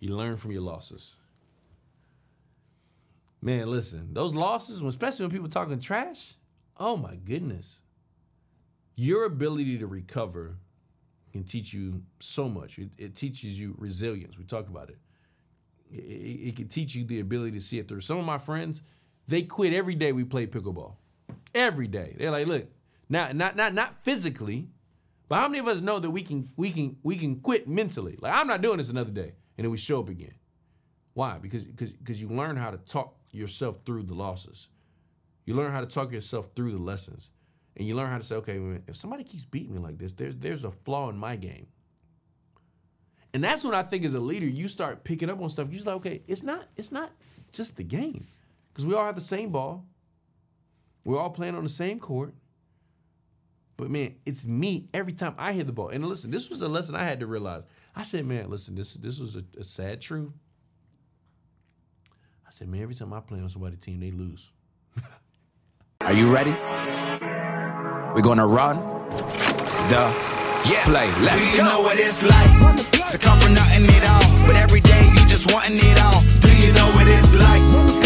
You learn from your losses. Man, listen, those losses, especially when people talking trash, oh my goodness. Your ability to recover can teach you so much. It, it teaches you resilience. We talked about it. It, it. can teach you the ability to see it through. Some of my friends, they quit every day we play pickleball. Every day. They're like, look, now not not not physically, but how many of us know that we can we can we can quit mentally? Like I'm not doing this another day, and then we show up again. Why? Because because you learn how to talk yourself through the losses. You learn how to talk yourself through the lessons. And you learn how to say, okay, if somebody keeps beating me like this, there's there's a flaw in my game. And that's when I think as a leader, you start picking up on stuff. You're just like, okay, it's not, it's not just the game. Because we all have the same ball. We're all playing on the same court. But man, it's me every time I hit the ball. And listen, this was a lesson I had to realize. I said, man, listen, this this was a, a sad truth. I said, man, every time I play on somebody's team, they lose. Are you ready? We're gonna run the yeah. play. Let's Do you go. know what it's like to come from nothing at all? But every day you just wanting it all. Do you know what it's like?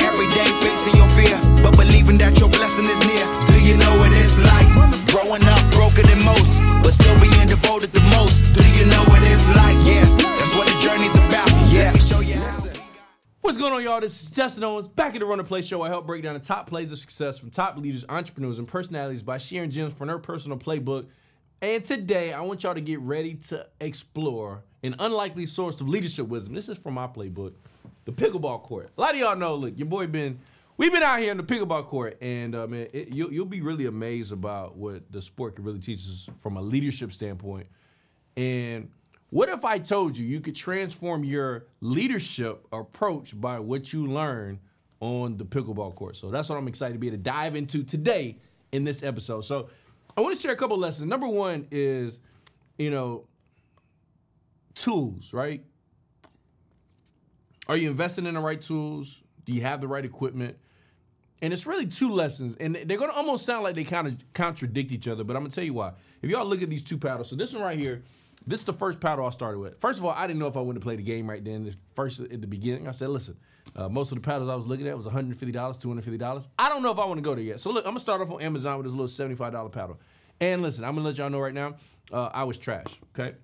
Every day facing your fear, but believing that your blessing is near. Do you know what it's like? Growing up broken than most, but still being devoted the Do you know what it's like? Yeah, that's what the journey's about. Yeah. What's going on, y'all? This is Justin Owens back at the Run the Play Show. I help break down the top plays of success from top leaders, entrepreneurs, and personalities by sharing gems from their personal playbook. And today, I want y'all to get ready to explore an unlikely source of leadership wisdom. This is from my playbook, the pickleball court. A lot of y'all know, look, your boy been, we've been out here in the pickleball court, and uh, man, it, you'll, you'll be really amazed about what the sport can really teach us from a leadership standpoint. And what if I told you you could transform your leadership approach by what you learn on the pickleball court? So that's what I'm excited to be able to dive into today in this episode. So I want to share a couple lessons. Number one is, you know, tools, right? Are you investing in the right tools? Do you have the right equipment? And it's really two lessons, and they're gonna almost sound like they kind of contradict each other, but I'm gonna tell you why. If y'all look at these two paddles, so this one right here, this is the first paddle I started with. First of all, I didn't know if I wanted to play the game right then. First, at the beginning, I said, listen, uh, most of the paddles I was looking at was $150, $250. I don't know if I want to go there yet. So look, I'm gonna start off on Amazon with this little $75 paddle. And listen, I'm gonna let y'all know right now, uh, I was trash. Okay,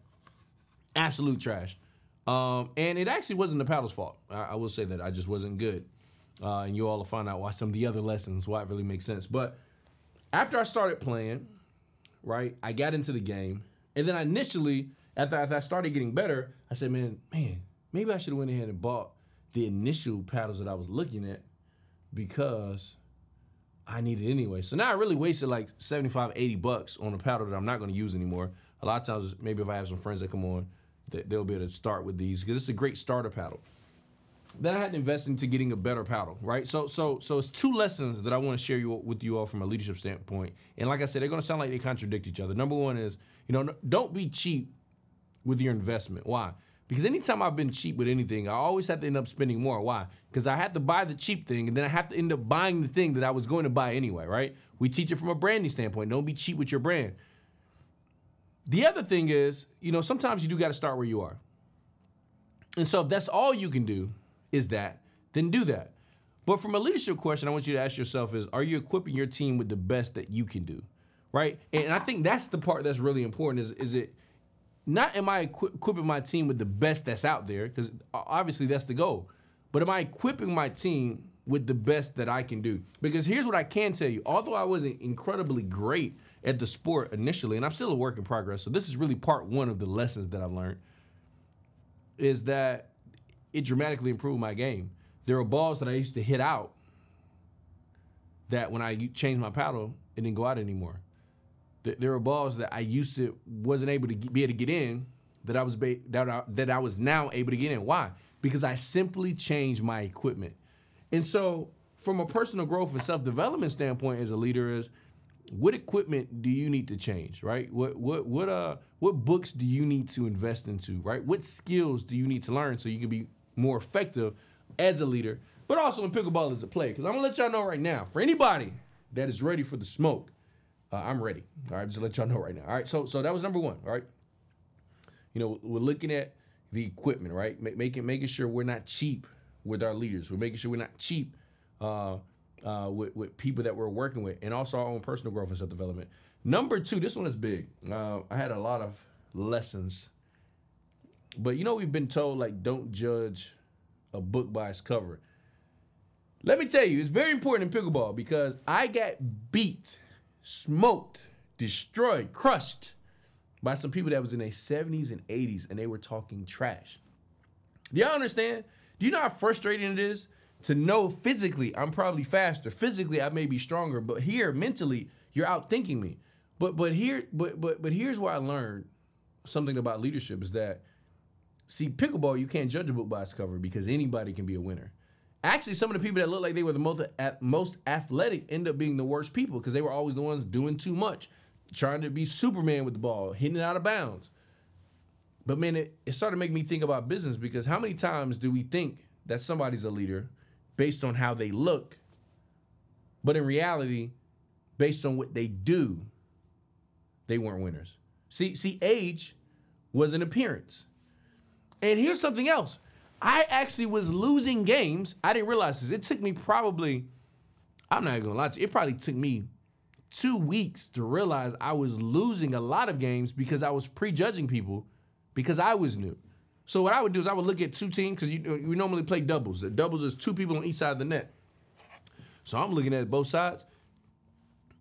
absolute trash. Um, and it actually wasn't the paddle's fault. I, I, will say that I just wasn't good. Uh, and you all will find out why some of the other lessons why it really makes sense. But after I started playing, right, I got into the game. And then I initially, after, after I started getting better, I said, man, man, maybe I should have went ahead and bought the initial paddles that I was looking at because I need it anyway. So now I really wasted like 75, 80 bucks on a paddle that I'm not going to use anymore. A lot of times, maybe if I have some friends that come on, they'll be able to start with these because it's a great starter paddle. Then I had to invest into getting a better paddle, right? So, so, so it's two lessons that I want to share you, with you all from a leadership standpoint. And like I said, they're going to sound like they contradict each other. Number one is you know, don't be cheap with your investment. Why? Because anytime I've been cheap with anything, I always have to end up spending more. Why? Because I have to buy the cheap thing and then I have to end up buying the thing that I was going to buy anyway, right? We teach it from a branding standpoint. Don't be cheap with your brand. The other thing is, you know, sometimes you do got to start where you are. And so if that's all you can do is that, then do that. But from a leadership question, I want you to ask yourself is, are you equipping your team with the best that you can do? right? And I think that's the part that's really important. Is is it not am I equi- equipping my team with the best that's out there? Because obviously that's the goal. But am I equipping my team with the best that I can do? Because here's what I can tell you: although I wasn't incredibly great at the sport initially, and I'm still a work in progress, so this is really part one of the lessons that I've learned. Is that it dramatically improved my game. There are balls that I used to hit out that when I changed my paddle, it didn't go out anymore there were balls that I used to wasn't able to be able to get in that I was that I, that I was now able to get in. Why? Because I simply changed my equipment. And so, from a personal growth and self development standpoint, as a leader, is what equipment do you need to change? Right? What what what uh what books do you need to invest into? Right? What skills do you need to learn so you can be more effective as a leader, but also in pickleball as a player? Because I'm gonna let y'all know right now, for anybody that is ready for the smoke uh, I'm ready. All right, just let y'all know right now. All right, so so that was number one. All right, you know we're looking at the equipment, right? making making sure we're not cheap with our leaders. We're making sure we're not cheap uh, uh, with, with people that we're working with, and also our own personal growth and self development. Number two, this one is big. Uh, I had a lot of lessons, but you know we've been told like don't judge a book by its cover. Let me tell you, it's very important in pickleball because I got beat, smoked, destroyed, crushed by some people that was in their 70s and 80s and they were talking trash. Do y'all understand? Do you know how frustrating it is to know physically I'm probably faster, physically I may be stronger, but here mentally you're outthinking me. But but here but but but here's where I learned something about leadership is that see pickleball you can't judge a book by its cover because anybody can be a winner. Actually, some of the people that look like they were the most most athletic end up being the worst people because they were always the ones doing too much, trying to be Superman with the ball, hitting it out of bounds. But man, it, it started making me think about business because how many times do we think that somebody's a leader based on how they look, but in reality, based on what they do, they weren't winners. See, see, age was an appearance. And here's something else. I actually was losing games. I didn't realize this. It took me probably, I'm not gonna lie to you, it probably took me two weeks to realize I was losing a lot of games because I was prejudging people because I was new. So what I would do is I would look at two teams because you we normally play doubles. The doubles is two people on each side of the net. So I'm looking at both sides,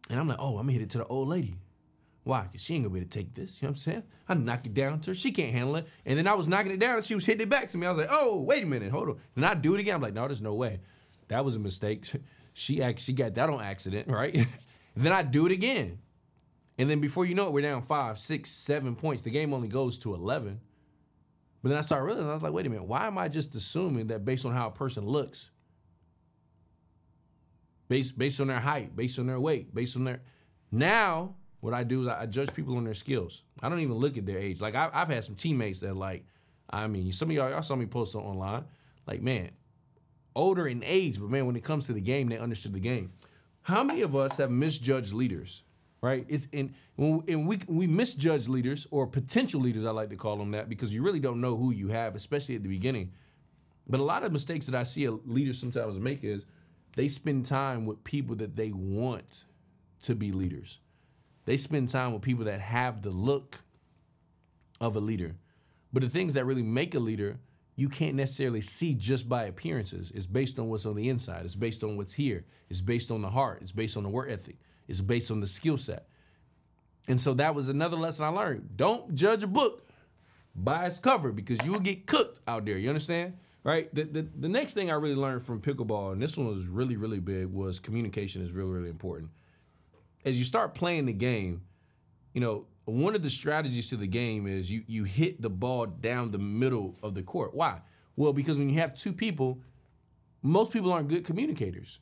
and I'm like, oh, I'm gonna hit it to the old lady. Why? Because she ain't gonna be able to take this. You know what I'm saying? I knock it down to her. She can't handle it. And then I was knocking it down and she was hitting it back to me. I was like, oh, wait a minute, hold on. And I do it again. I'm like, no, there's no way. That was a mistake. She actually got that on accident, right? then I do it again. And then before you know it, we're down five, six, seven points. The game only goes to 11. But then I started realizing, I was like, wait a minute, why am I just assuming that based on how a person looks, based, based on their height, based on their weight, based on their. Now, what I do is I, judge people on their skills. I don't even look at their age. Like I, have had some teammates that like, I mean, some of y'all, y'all saw me post online. Like, man, older in age, but man, when it comes to the game, they understood the game. How many of us have misjudged leaders? Right? It's in when and we we misjudge leaders or potential leaders. I like to call them that because you really don't know who you have, especially at the beginning. But a lot of mistakes that I see leaders sometimes make is they spend time with people that they want to be leaders they spend time with people that have the look of a leader. But the things that really make a leader, you can't necessarily see just by appearances. It's based on what's on the inside. It's based on what's here. It's based on the heart. It's based on the work ethic. It's based on the skill set. And so that was another lesson I learned. Don't judge a book by its cover because you will get cooked out there. You understand? Right? The, the, the next thing I really learned from pickleball, and this one was really, really big, was communication is really, really important as you start playing the game, you know, one of the strategies to the game is you you hit the ball down the middle of the court. Why? Well, because when you have two people, most people aren't good communicators.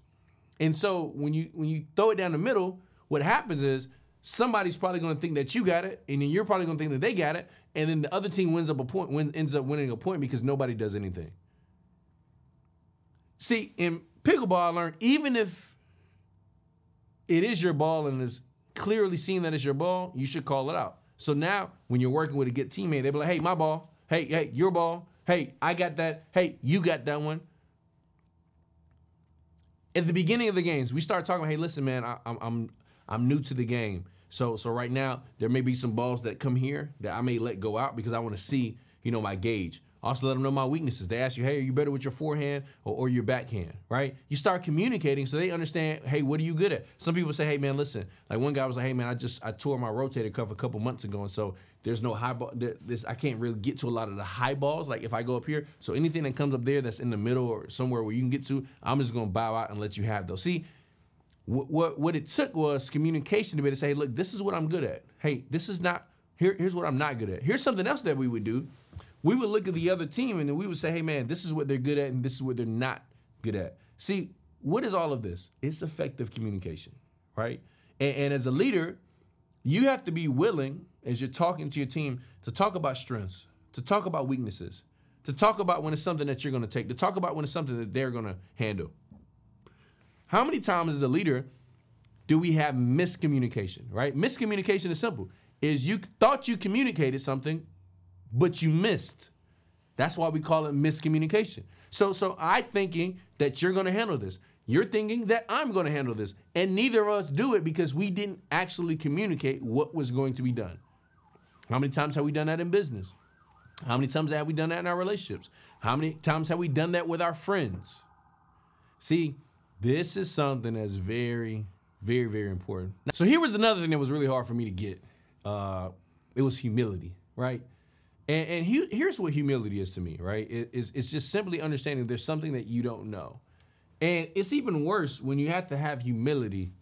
And so when you when you throw it down the middle, what happens is somebody's probably going to think that you got it, and then you're probably going to think that they got it, and then the other team wins up a point, win, ends up winning a point because nobody does anything. See, in pickleball, I learned even if it is your ball and is clearly seen that it's your ball, you should call it out. So now when you're working with a good teammate, they'll be like, hey, my ball. Hey, hey, your ball. Hey, I got that. Hey, you got that one. At the beginning of the games, we start talking. Hey, listen, man, I, I'm I'm I'm new to the game. So so right now there may be some balls that come here that I may let go out because I want to see you know my gauge. Also, let them know my weaknesses. They ask you, hey, are you better with your forehand or, or your backhand, right? You start communicating so they understand, hey, what are you good at? Some people say, hey, man, listen. Like one guy was like, hey, man, I just I tore my rotator cuff a couple months ago, and so there's no high ball. This I can't really get to a lot of the high balls. Like if I go up here, so anything that comes up there that's in the middle or somewhere where you can get to, I'm just gonna bow out and let you have those. See, what what, what it took was communication to be to say, hey, look, this is what I'm good at. Hey, this is not here. Here's what I'm not good at. Here's something else that we would do we would look at the other team and we would say, hey, man, this is what they're good at and this is what they're not good at. See, what is all of this? It's effective communication, right? And, and as a leader, you have to be willing, as you're talking to your team, to talk about strengths, to talk about weaknesses, to talk about when it's something that you're going to take, to talk about when it's something that they're going to handle. How many times as a leader do we have miscommunication, right? Miscommunication is simple. Is you thought you communicated something, but you missed. That's why we call it miscommunication. So, so I thinking that you're going to handle this. You're thinking that I'm going to handle this, and neither of us do it because we didn't actually communicate what was going to be done. How many times have we done that in business? How many times have we done that in our relationships? How many times have we done that with our friends? See, this is something that's very, very, very important. So here was another thing that was really hard for me to get. Uh, it was humility, right? And, and he, here's what humility is to me, right? It, it's, it's just simply understanding there's something that you don't know. And it's even worse when you have to have humility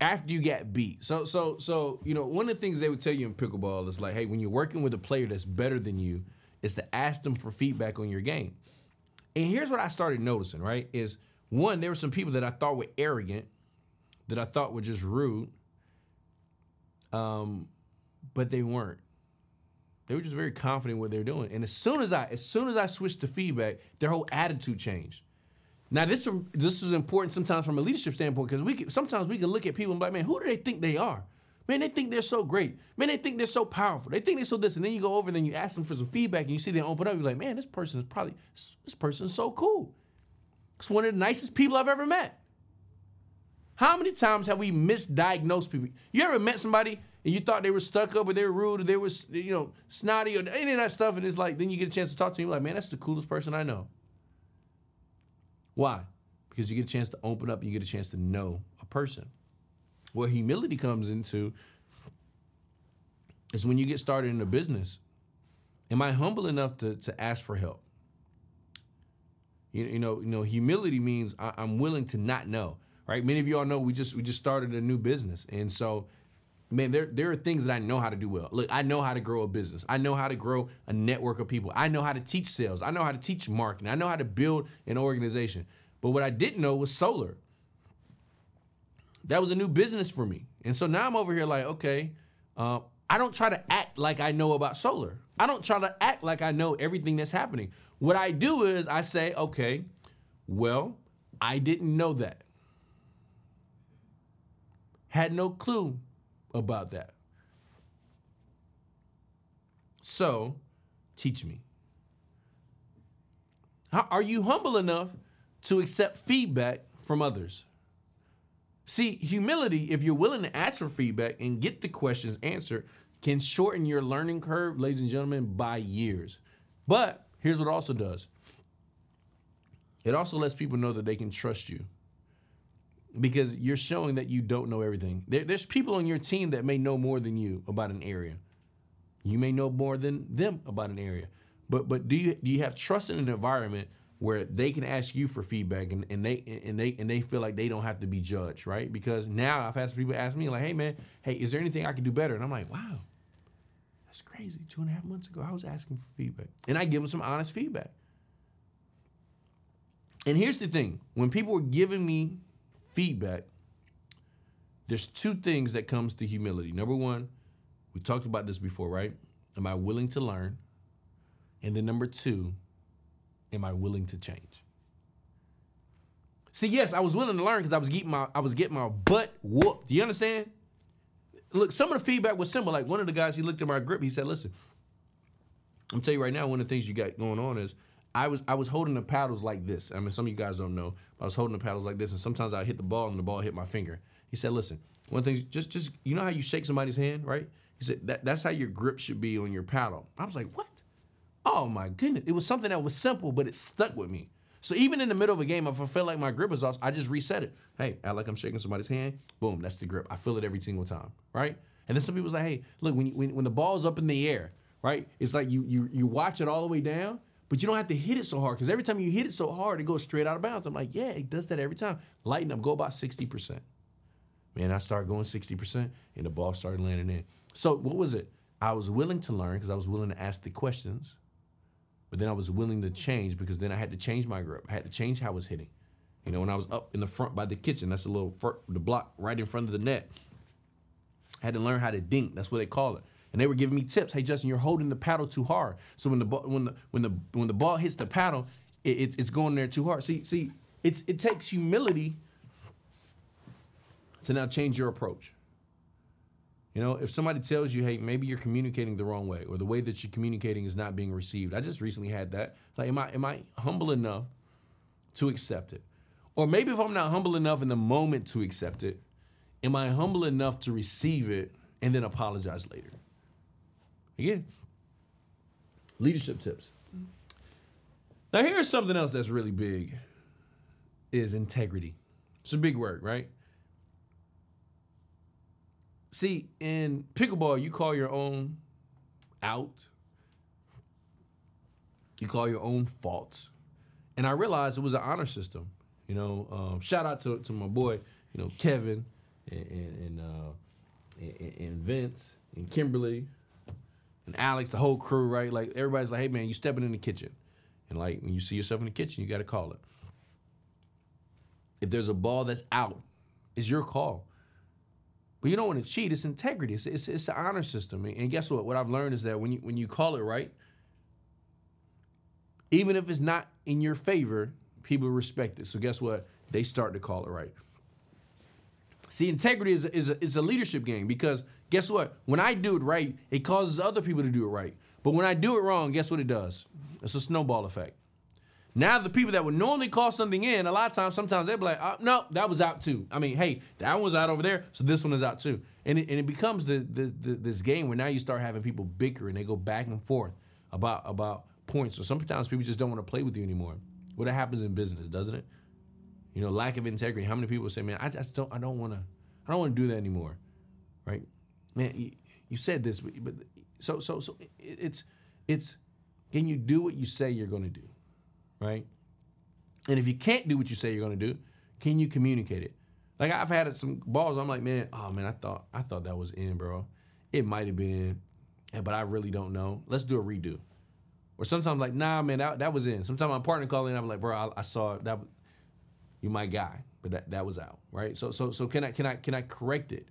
after you get beat. So so so you know one of the things they would tell you in pickleball is like, hey, when you're working with a player that's better than you, is to ask them for feedback on your game. And here's what I started noticing, right? Is one, there were some people that I thought were arrogant, that I thought were just rude. Um, but they weren't. They were just very confident in what they were doing. And as soon as I, as soon as I switched to feedback, their whole attitude changed. Now this this is important sometimes from a leadership standpoint because we can, sometimes we can look at people and be like, man, who do they think they are? Man, they think they're so great. Man, they think they're so powerful. They think they're so this, and then you go over and then you ask them for some feedback, and you see them open up. You're like, man, this person is probably this person is so cool. It's one of the nicest people I've ever met. How many times have we misdiagnosed people? You ever met somebody and you thought they were stuck up or they were rude or they were, you know, snotty or any of that stuff, and it's like then you get a chance to talk to them, like, man, that's the coolest person I know. Why? Because you get a chance to open up, you get a chance to know a person. Where humility comes into is when you get started in a business. Am I humble enough to, to ask for help? You, you know, you know, humility means I, I'm willing to not know. Right? Many of y'all know we just we just started a new business, and so man, there there are things that I know how to do well. Look, I know how to grow a business. I know how to grow a network of people. I know how to teach sales. I know how to teach marketing. I know how to build an organization. But what I didn't know was solar. That was a new business for me, and so now I'm over here like, okay, uh, I don't try to act like I know about solar. I don't try to act like I know everything that's happening. What I do is I say, okay, well, I didn't know that. Had no clue about that. So, teach me. How, are you humble enough to accept feedback from others? See, humility, if you're willing to ask for feedback and get the questions answered, can shorten your learning curve, ladies and gentlemen, by years. But here's what it also does it also lets people know that they can trust you because you're showing that you don't know everything. There, there's people on your team that may know more than you about an area. You may know more than them about an area. But but do you do you have trust in an environment where they can ask you for feedback and, and they and they and they feel like they don't have to be judged, right? Because now I've had some people ask me like, hey man, hey, is there anything I can do better? And I'm like, wow, that's crazy. Two and a half months ago, I was asking for feedback. And I give them some honest feedback. And here's the thing when people were giving me feedback, there's two things that comes to humility. Number one, we talked about this before, right? Am I willing to learn? And then number two, am I willing to change? See, yes, I was willing to learn because I was getting my I was getting my butt whooped. Do you understand? Look, some of the feedback was simple. Like one of the guys, he looked at my grip. He said, "Listen, I'm tell you right now, one of the things you got going on is I was I was holding the paddles like this. I mean, some of you guys don't know. I was holding the paddles like this, and sometimes I hit the ball and the ball hit my finger. He said, "Listen, one thing, just just you know how you shake somebody's hand, right?" He said that that's how your grip should be on your paddle. I was like, "What? Oh my goodness!" It was something that was simple, but it stuck with me. So even in the middle of a game, if I feel like my grip is off, I just reset it. Hey, I like I'm shaking somebody's hand. Boom, that's the grip. I feel it every single time, right? And then some people say, "Hey, look, when you, when, when the ball's up in the air, right? It's like you you you watch it all the way down." But you don't have to hit it so hard because every time you hit it so hard, it goes straight out of bounds. I'm like, yeah, it does that every time. Lighten up, go about 60%. Man, I started going 60% and the ball started landing in. So what was it? I was willing to learn because I was willing to ask the questions, but then I was willing to change because then I had to change my grip. I had to change how I was hitting. You know, when I was up in the front by the kitchen, that's a little the block right in front of the net. I had to learn how to dink. That's what they call it and they were giving me tips. Hey, Justin, you're holding the paddle too hard. So when the ball when the when the when the ball hits the paddle, it, it's it's going there too hard. See see, it's it takes humility to now change your approach. You know, if somebody tells you, hey, maybe you're communicating the wrong way or the way that you're communicating is not being received. I just recently had that. Like, am I am I humble enough to accept it? Or maybe if I'm not humble enough in the moment to accept it, am I humble enough to receive it and then apologize later? Again, leadership tips. Now here's something else that's really big is integrity. It's a big word, right? See, in pickleball, you call your own out. You call your own faults. And I realized it was an honor system. You know, um, shout out to, to my boy, you know, Kevin and and, and, uh, and, and Vince and Kimberly and Alex, the whole crew, right? Like everybody's like, hey man, you stepping in the kitchen. And like when you see yourself in the kitchen, you gotta call it. If there's a ball that's out, it's your call. But you don't want to cheat. It's integrity. It's, it's, it's an honor system. And guess what? What I've learned is that when you when you call it right, even if it's not in your favor, people respect it. So guess what? They start to call it right. See, integrity is a, is a, is a leadership game because guess what? When I do it right, it causes other people to do it right. But when I do it wrong, guess what it does? It's a snowball effect. Now the people that would normally call something in, a lot of times, sometimes they'll be like, oh, "No, that was out too." I mean, hey, that one was out over there, so this one is out too, and it, and it becomes the, the, the this game where now you start having people bicker and they go back and forth about about points. So sometimes people just don't want to play with you anymore. What well, happens in business, doesn't it? You know, lack of integrity. How many people say, "Man, I just don't, I don't want to, I don't want to do that anymore," right? Man, you, you said this, but, but so so so it's it's can you do what you say you're going to do? right? And if you can't do what you say you're going to do, can you communicate it? Like I've had some balls. I'm like, man, oh man, I thought I thought that was in, bro. It might have been but I really don't know. Let's do a redo. Or sometimes like, nah, man, that, that was in. Sometimes my partner called in. I'm like, bro, I, I saw that. You my guy, but that, that was out, right? So so so can I can I can I correct it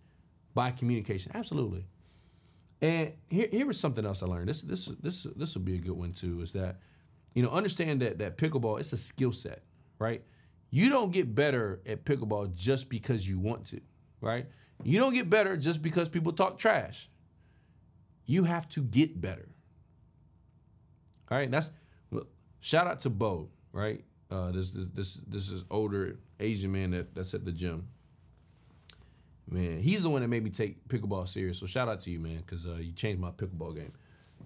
by communication? Absolutely. And here here was something else I learned. This this this this will be a good one too. Is that you know, understand that that pickleball it's a skill set, right? You don't get better at pickleball just because you want to, right? You don't get better just because people talk trash. You have to get better. All right, that's shout out to Bo, right? Uh, this this this this is older Asian man that, that's at the gym. Man, he's the one that made me take pickleball serious. So shout out to you, man, because uh, you changed my pickleball game.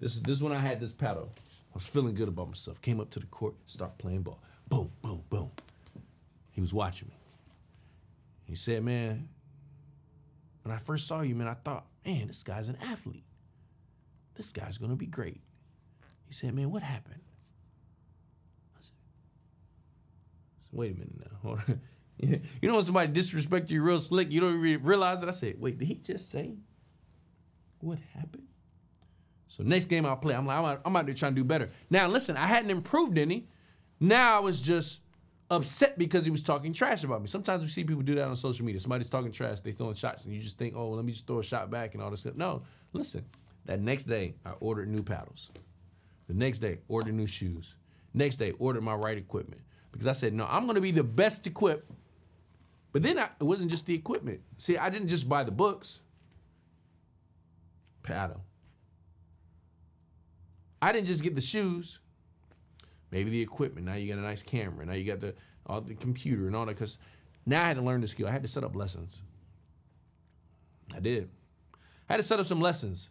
This is this when I had this paddle. I was feeling good about myself. Came up to the court, start playing ball. Boom, boom, boom. He was watching me. He said, man, when I first saw you, man, I thought, man, this guy's an athlete. This guy's gonna be great. He said, man, what happened? I said, wait a minute now. You know when somebody disrespect you real slick, you don't even realize it. I said, wait, did he just say what happened? So next game I'll play, I'm like, I'm out, I'm out there trying to do better. Now listen, I hadn't improved any. Now I was just upset because he was talking trash about me. Sometimes we see people do that on social media. Somebody's talking trash, they throwing shots, and you just think, oh, let me just throw a shot back and all this stuff. No, listen. That next day, I ordered new paddles. The next day, ordered new shoes. Next day, ordered my right equipment because I said, no, I'm going to be the best equipped. But then I, it wasn't just the equipment. See, I didn't just buy the books. Paddle. I didn't just get the shoes, maybe the equipment. Now you got a nice camera. Now you got the all the computer and all that. Because now I had to learn the skill. I had to set up lessons. I did. I had to set up some lessons,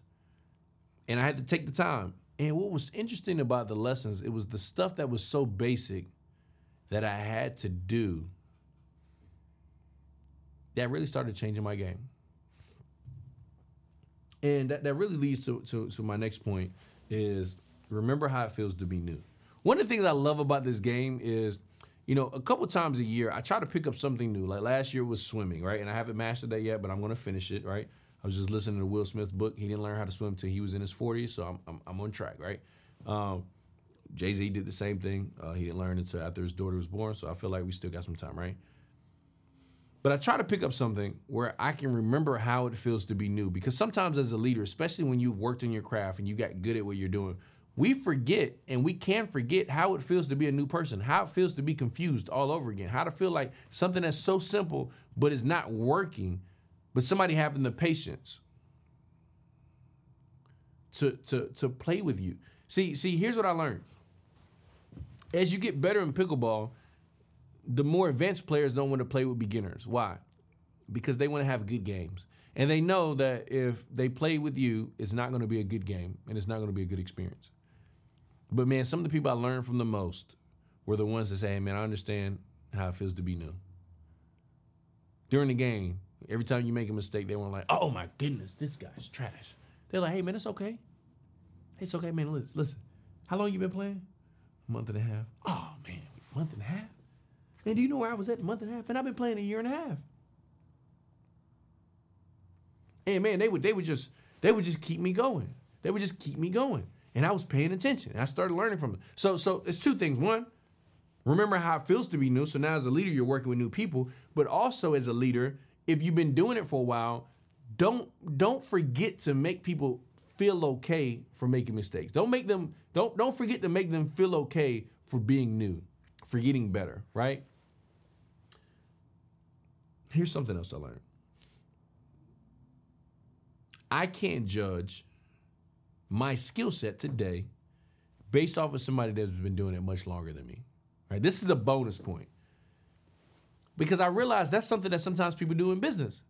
and I had to take the time. And what was interesting about the lessons, it was the stuff that was so basic that I had to do that really started changing my game. And that, that really leads to, to, to my next point is remember how it feels to be new. One of the things I love about this game is, you know, a couple times a year I try to pick up something new. Like last year was swimming, right? And I haven't mastered that yet, but I'm to finish it, right? I was just listening to Will Smith's book. He didn't learn how to swim until he was in his 40s, so I'm, I'm, I'm on track, right? Um, Jay Z did the same thing. Uh, he didn't learn until after his daughter was born, so I feel like we still got some time, right? But I try to pick up something where I can remember how it feels to be new because sometimes as a leader, especially when you've worked in your craft and you got good at what you're doing, we forget and we can forget how it feels to be a new person, how it feels to be confused all over again, how to feel like something that's so simple but is not working, but somebody having the patience to to to play with you. See, see, here's what I learned. As you get better in pickleball, the more advanced players don't want to play with beginners. Why? Because they want to have good games. And they know that if they play with you, it's not going to be a good game and it's not going to be a good experience. But man, some of the people I learned from the most were the ones that say, hey, man, I understand how it feels to be new. During the game, every time you make a mistake, they weren't like, oh my goodness, this guy's trash. They're like, hey, man, it's okay. It's okay, man. Listen. How long you been playing? Month and a half. Oh, man, month and a half? And do you know where I was at month and a half? And I've been playing a year and a half. And man, they would they would just they would just keep me going. They would just keep me going. And I was paying attention. I started learning from them. So so it's two things. One, remember how it feels to be new. So now as a leader, you're working with new people. But also as a leader, if you've been doing it for a while, don't don't forget to make people feel okay for making mistakes. Don't make them don't don't forget to make them feel okay for being new, for getting better, right? Here's something else I learned. I can't judge my skill set today based off of somebody that's been doing it much longer than me. Right? This is a bonus point. Because I realize that's something that sometimes people do in business.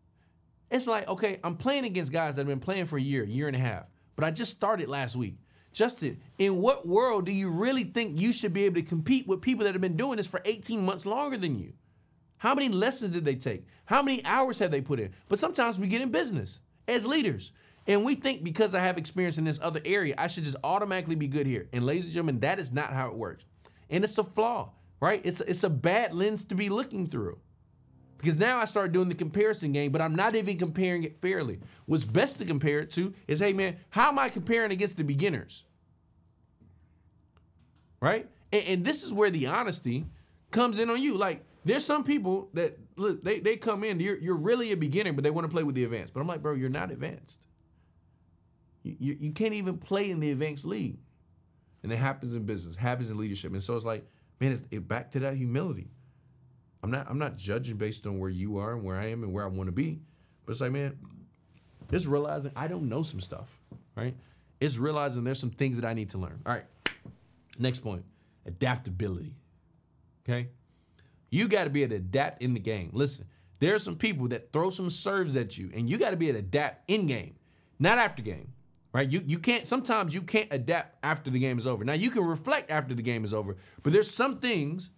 It's like, okay, I'm playing against guys that have been playing for a year, year and a half, but I just started last week. Justin, in what world do you really think you should be able to compete with people that have been doing this for 18 months longer than you? How many lessons did they take? How many hours have they put in? But sometimes we get in business as leaders. And we think because I have experience in this other area, I should just automatically be good here. And ladies and gentlemen, that is not how it works. And it's a flaw, right? It's a, it's a bad lens to be looking through. Because now I start doing the comparison game, but I'm not even comparing it fairly. What's best to compare it to is, hey man, how am I comparing against the beginners? Right? And, and this is where the honesty comes in on you. Like, there's some people that look, they, they come in, you're, you're really a beginner, but they want to play with the advanced. But I'm like, bro, you're not advanced. You, you, you can't even play in the advanced league. And it happens in business, happens in leadership. And so it's like, man, it's it back to that humility. I'm not I'm not judging based on where you are and where I am and where I want to be. But it's like, man, it's realizing I don't know some stuff, right? It's realizing there's some things that I need to learn. All right. Next point. Adaptability. Okay? You got to be able to adapt in the game. Listen, there are some people that throw some serves at you, and you got to be able to adapt in game, not after game. Right? You you can't sometimes you can't adapt after the game is over. Now you can reflect after the game is over, but there's some things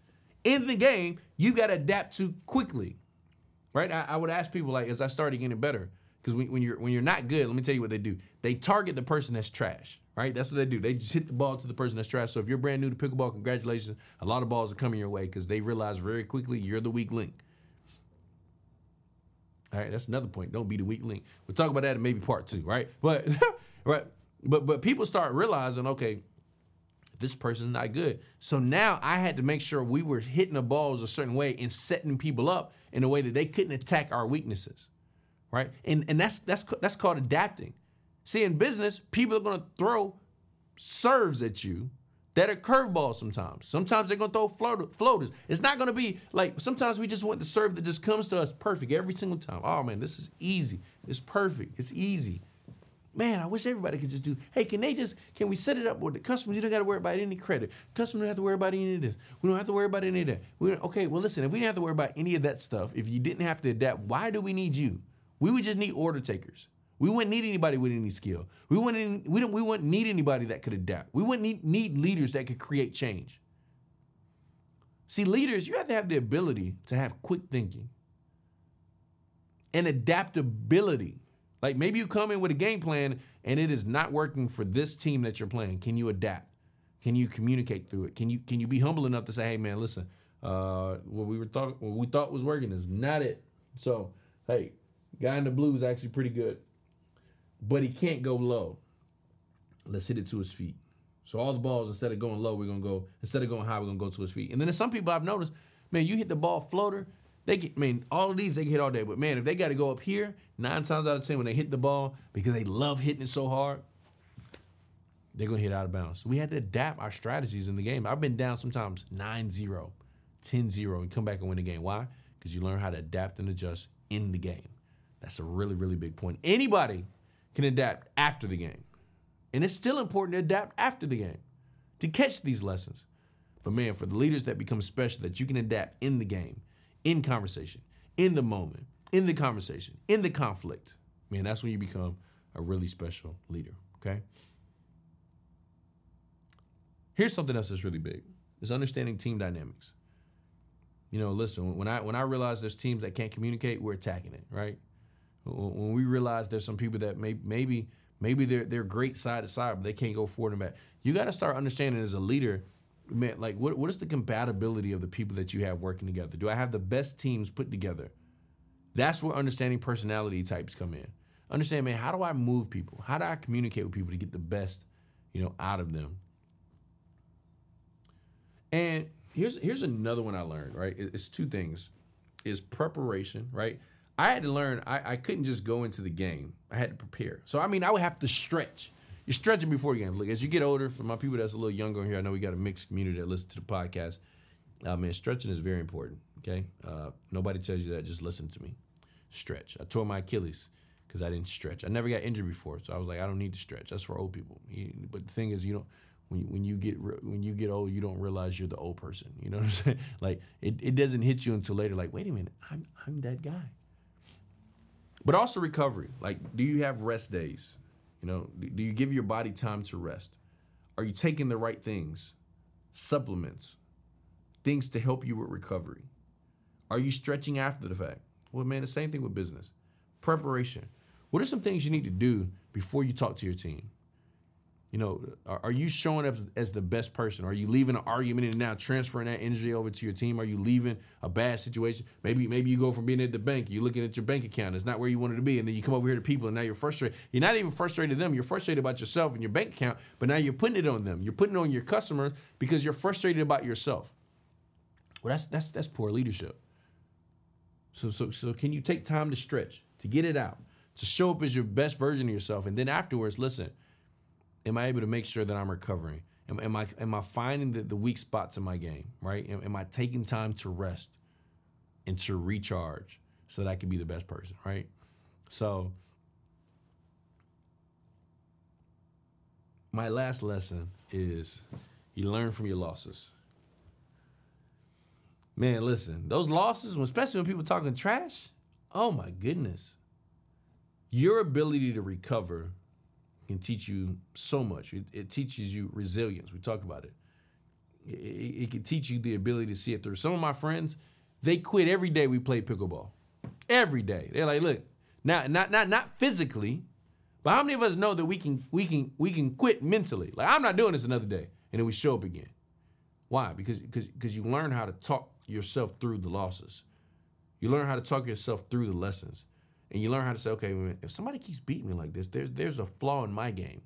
in the game you got to adapt to quickly. Right? I, I, would ask people like as I started getting better, because when, when you're when you're not good, let me tell you what they do. They target the person that's trash. Right? That's what they do. They just hit the ball to the person that's trash. So if you're brand new to pickleball, congratulations. A lot of balls are coming your way because they realize very quickly you're the weak link. All right, that's another point. Don't be the weak link. We'll talk about that in maybe part two, right? But right, but but people start realizing, okay, this person's not good. So now I had to make sure we were hitting the balls a certain way and setting people up in a way that they couldn't attack our weaknesses, right? And and that's that's that's called adapting. See, in business, people are going to throw serves at you that are curveballs sometimes. Sometimes they're going to throw floaters. It's not going to be like sometimes we just want the serve that just comes to us perfect every single time. Oh man, this is easy. It's perfect. It's easy. Man, I wish everybody could just do. Hey, can they just can we set it up with the customers? You don't got to worry about any credit. Customers don't have to worry about any of this. We don't have to worry about any of that. We okay. Well, listen. If we didn't have to worry about any of that stuff, if you didn't have to adapt, why do we need you? We would just need order takers. We wouldn't need anybody with any skill. We wouldn't. We don't. We wouldn't need anybody that could adapt. We wouldn't need, need leaders that could create change. See, leaders, you have to have the ability to have quick thinking and adaptability. Like maybe you come in with a game plan and it is not working for this team that you're playing. Can you adapt? Can you communicate through it? Can you can you be humble enough to say, "Hey, man, listen, uh, what we were talking, what we thought was working is not it." So, hey, guy in the blue is actually pretty good, but he can't go low. Let's hit it to his feet. So all the balls, instead of going low, we're gonna go. Instead of going high, we're gonna go to his feet. And then there's some people I've noticed, man, you hit the ball floater, they get, I mean, all of these they can hit all day, but man, if they got to go up here, nine times out of ten when they hit the ball because they love hitting it so hard, they're gonna hit out of bounds. So we had to adapt our strategies in the game. I've been down sometimes 9-0, 10-0, and come back and win the game. Why? Because you learn how to adapt and adjust in the game. That's a really, really big point. Anybody can adapt after the game. And it's still important to adapt after the game to catch these lessons. But man, for the leaders that become special, that you can adapt in the game, in conversation, in the moment, in the conversation, in the conflict, man, that's when you become a really special leader. Okay. Here's something else that's really big: is understanding team dynamics. You know, listen, when I when I realize there's teams that can't communicate, we're attacking it, right? When we realize there's some people that may, maybe maybe they're they're great side to side, but they can't go forward and back. You got to start understanding as a leader, man, like what what is the compatibility of the people that you have working together? Do I have the best teams put together? That's where understanding personality types come in. Understand, man, how do I move people? How do I communicate with people to get the best, you know, out of them? And here's here's another one I learned, right? It's two things. Is preparation, right? I had to learn I, I couldn't just go into the game. I had to prepare. So I mean I would have to stretch. You're stretching before the game. Look, as you get older, for my people that's a little younger here, I know we got a mixed community that listen to the podcast. Uh, man, stretching is very important. Okay, uh, nobody tells you that. Just listen to me. Stretch. I tore my Achilles because I didn't stretch. I never got injured before, so I was like, I don't need to stretch. That's for old people. But the thing is, you don't when you, when you get when you get old, you don't realize you're the old person. You know what I'm saying? Like it, it doesn't hit you until later. Like wait a minute, I'm I'm that guy. But also recovery. Like, do you have rest days? You know, do you give your body time to rest? Are you taking the right things? Supplements, things to help you with recovery. Are you stretching after the fact? Well, man, the same thing with business. Preparation. What are some things you need to do before you talk to your team? You know, are, are you showing up as the best person? Are you leaving an argument and now transferring that energy over to your team? Are you leaving a bad situation? Maybe maybe you go from being at the bank, you're looking at your bank account, it's not where you wanted to be, and then you come over here to people and now you're frustrated. You're not even frustrated at them, you're frustrated about yourself and your bank account, but now you're putting it on them. You're putting it on your customers because you're frustrated about yourself. Well, that's that's that's poor leadership. So so so can you take time to stretch, to get it out, to show up as your best version of yourself, and then afterwards, listen am I able to make sure that I'm recovering? Am, am I am I finding the, the weak spots in my game? Right? Am, am, I taking time to rest and to recharge so that I can be the best person? Right? So my last lesson is you learn from your losses. Man, listen, those losses, especially when people talking trash, oh my goodness. Your ability to recover can teach you so much. It, it teaches you resilience. We talked about it. It, it. can teach you the ability to see it through. Some of my friends, they quit every day we play pickleball. Every day. They're like, look, now not not not physically, but how many of us know that we can we can we can quit mentally? Like I'm not doing this another day, and then we show up again. Why? Because because you learn how to talk yourself through the losses. You learn how to talk yourself through the lessons and you learn how to say, okay, if somebody keeps beating me like this, there's there's a flaw in my game.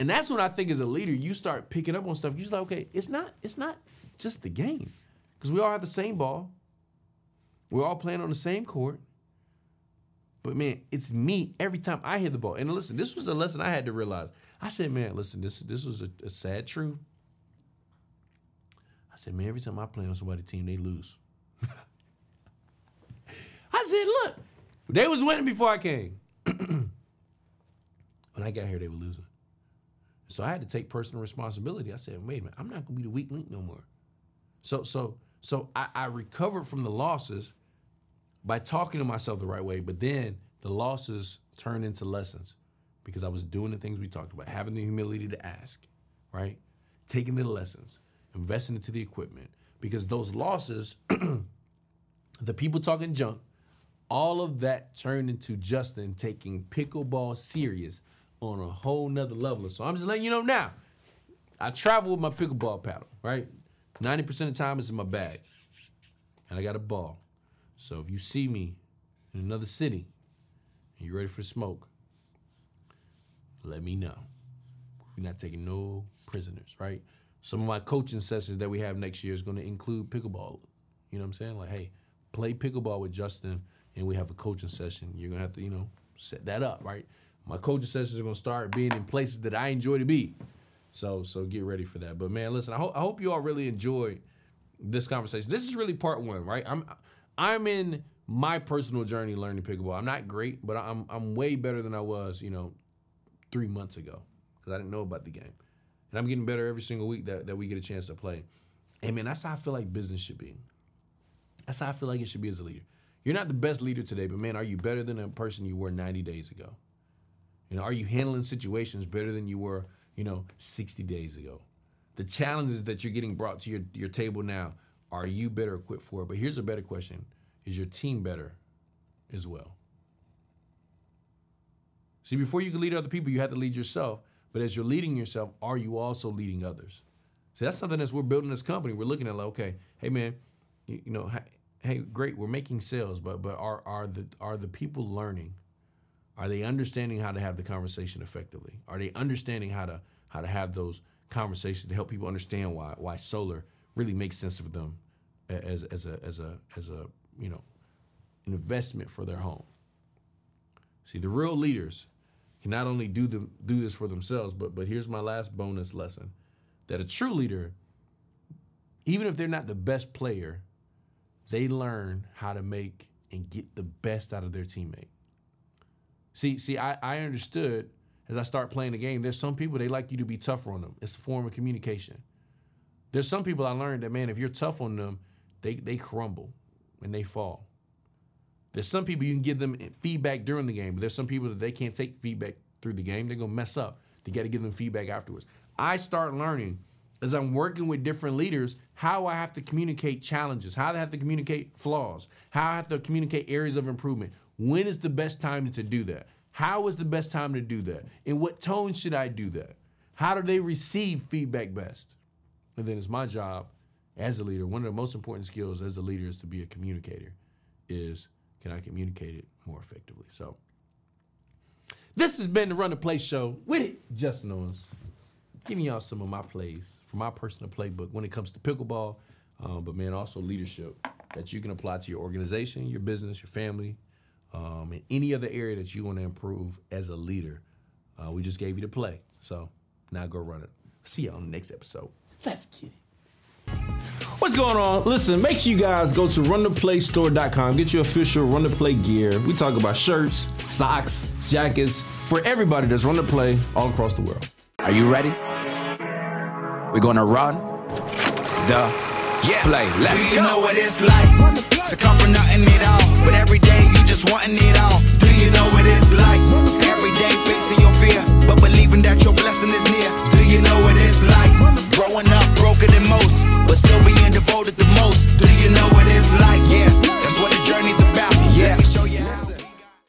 And that's when I think as a leader, you start picking up on stuff. You're like, okay, it's not it's not just the game, because we all have the same ball. We're all playing on the same court. But man, it's me every time I hit the ball. And listen, this was a lesson I had to realize. I said, man, listen, this this was a, a sad truth. I said, man, every time I play on somebody's team, they lose. Said, look, they was winning before I came. when I got here, they were losing. So I had to take personal responsibility. I said, wait a minute, I'm not gonna be the weak link no more. So so so I, I recovered from the losses by talking to myself the right way, but then the losses turned into lessons because I was doing the things we talked about, having the humility to ask, right? Taking the lessons, investing into the equipment, because those losses, the people talking junk, all of that turned into Justin taking pickleball serious on a whole nother level. So I'm just letting you know now. I travel with my pickleball paddle, right? 90% of the time it's in my bag. And I got a ball. So if you see me in another city and you're ready for smoke, let me know. We're not taking no prisoners, right? Some of my coaching sessions that we have next year is going to include pickleball. You know what I'm saying? Like, hey, play pickleball with Justin and we have a coaching session, you're gonna have to, you know, set that up, right? My coaching sessions are gonna start being in places that I enjoy to be. So so get ready for that. But man, listen, I hope I hope you all really enjoyed this conversation. This is really part one, right? I'm I'm in my personal journey learning pickleball. I'm not great, but I'm I'm way better than I was, you know, three months ago because I didn't know about the game. And I'm getting better every single week that, that we get a chance to play. And man, that's how I feel like business should be. That's how I feel like it should be as a leader. You're not the best leader today, but man, are you better than a person you were 90 days ago? You know, are you handling situations better than you were, you know, 60 days ago? The challenges that you're getting brought to your, your table now, are you better equipped for it? But here's a better question Is your team better as well? See, before you can lead other people, you have to lead yourself. But as you're leading yourself, are you also leading others? See, that's something as we're building this company. We're looking at like, okay, hey man, you, you know, hey, great, we're making sales, but but are are the are the people learning? Are they understanding how to have the conversation effectively? Are they understanding how to how to have those conversations to help people understand why why solar really makes sense for them as as a as a as a you know an investment for their home. See, the real leaders can not only do the, do this for themselves, but but here's my last bonus lesson: that a true leader, even if they're not the best player, they learn how to make and get the best out of their teammate. See, see, I, I understood as I start playing the game, there's some people they like you to be tougher on them. It's a form of communication. There's some people I learned that man, if you're tough on them, they they crumble and they fall. There's some people you can give them feedback during the game, but there's some people that they can't take feedback through the game. They're gonna mess up. You got to give them feedback afterwards. I start learning as I'm working with different leaders how I have to communicate challenges, how I have to communicate flaws, how I have to communicate areas of improvement. When is the best time to do that? How is the best time to do that? In what tone should I do that? How do they receive feedback best? And then it's my job as a leader. One of the most important skills as a leader is to be a communicator. Is can I communicate it more effectively? So this has been the Run the Play Show with it, Justin Owens, giving y'all some of my plays from my personal playbook when it comes to pickleball, um, but man, also leadership that you can apply to your organization, your business, your family, um, in any other area that you want to improve as a leader. Uh, we just gave you the play, so now go run it. See you on the next episode. Let's get it. What's going on? Listen, make sure you guys go to runtheplaystore.com. Get your official Run the Play gear. We talk about shirts, socks, jackets for everybody that's run the play all across the world. Are you ready? We're gonna run the yeah. play. Let's Do you go. know what it's like to come from nothing at all? But every day you just wanting it all. Do you know what it's like? Every day facing your fear, but believing that your blessing is near. Do you know what it's like? Growing up broken than most, but still being devoted the most. Do you know what it's like? Yeah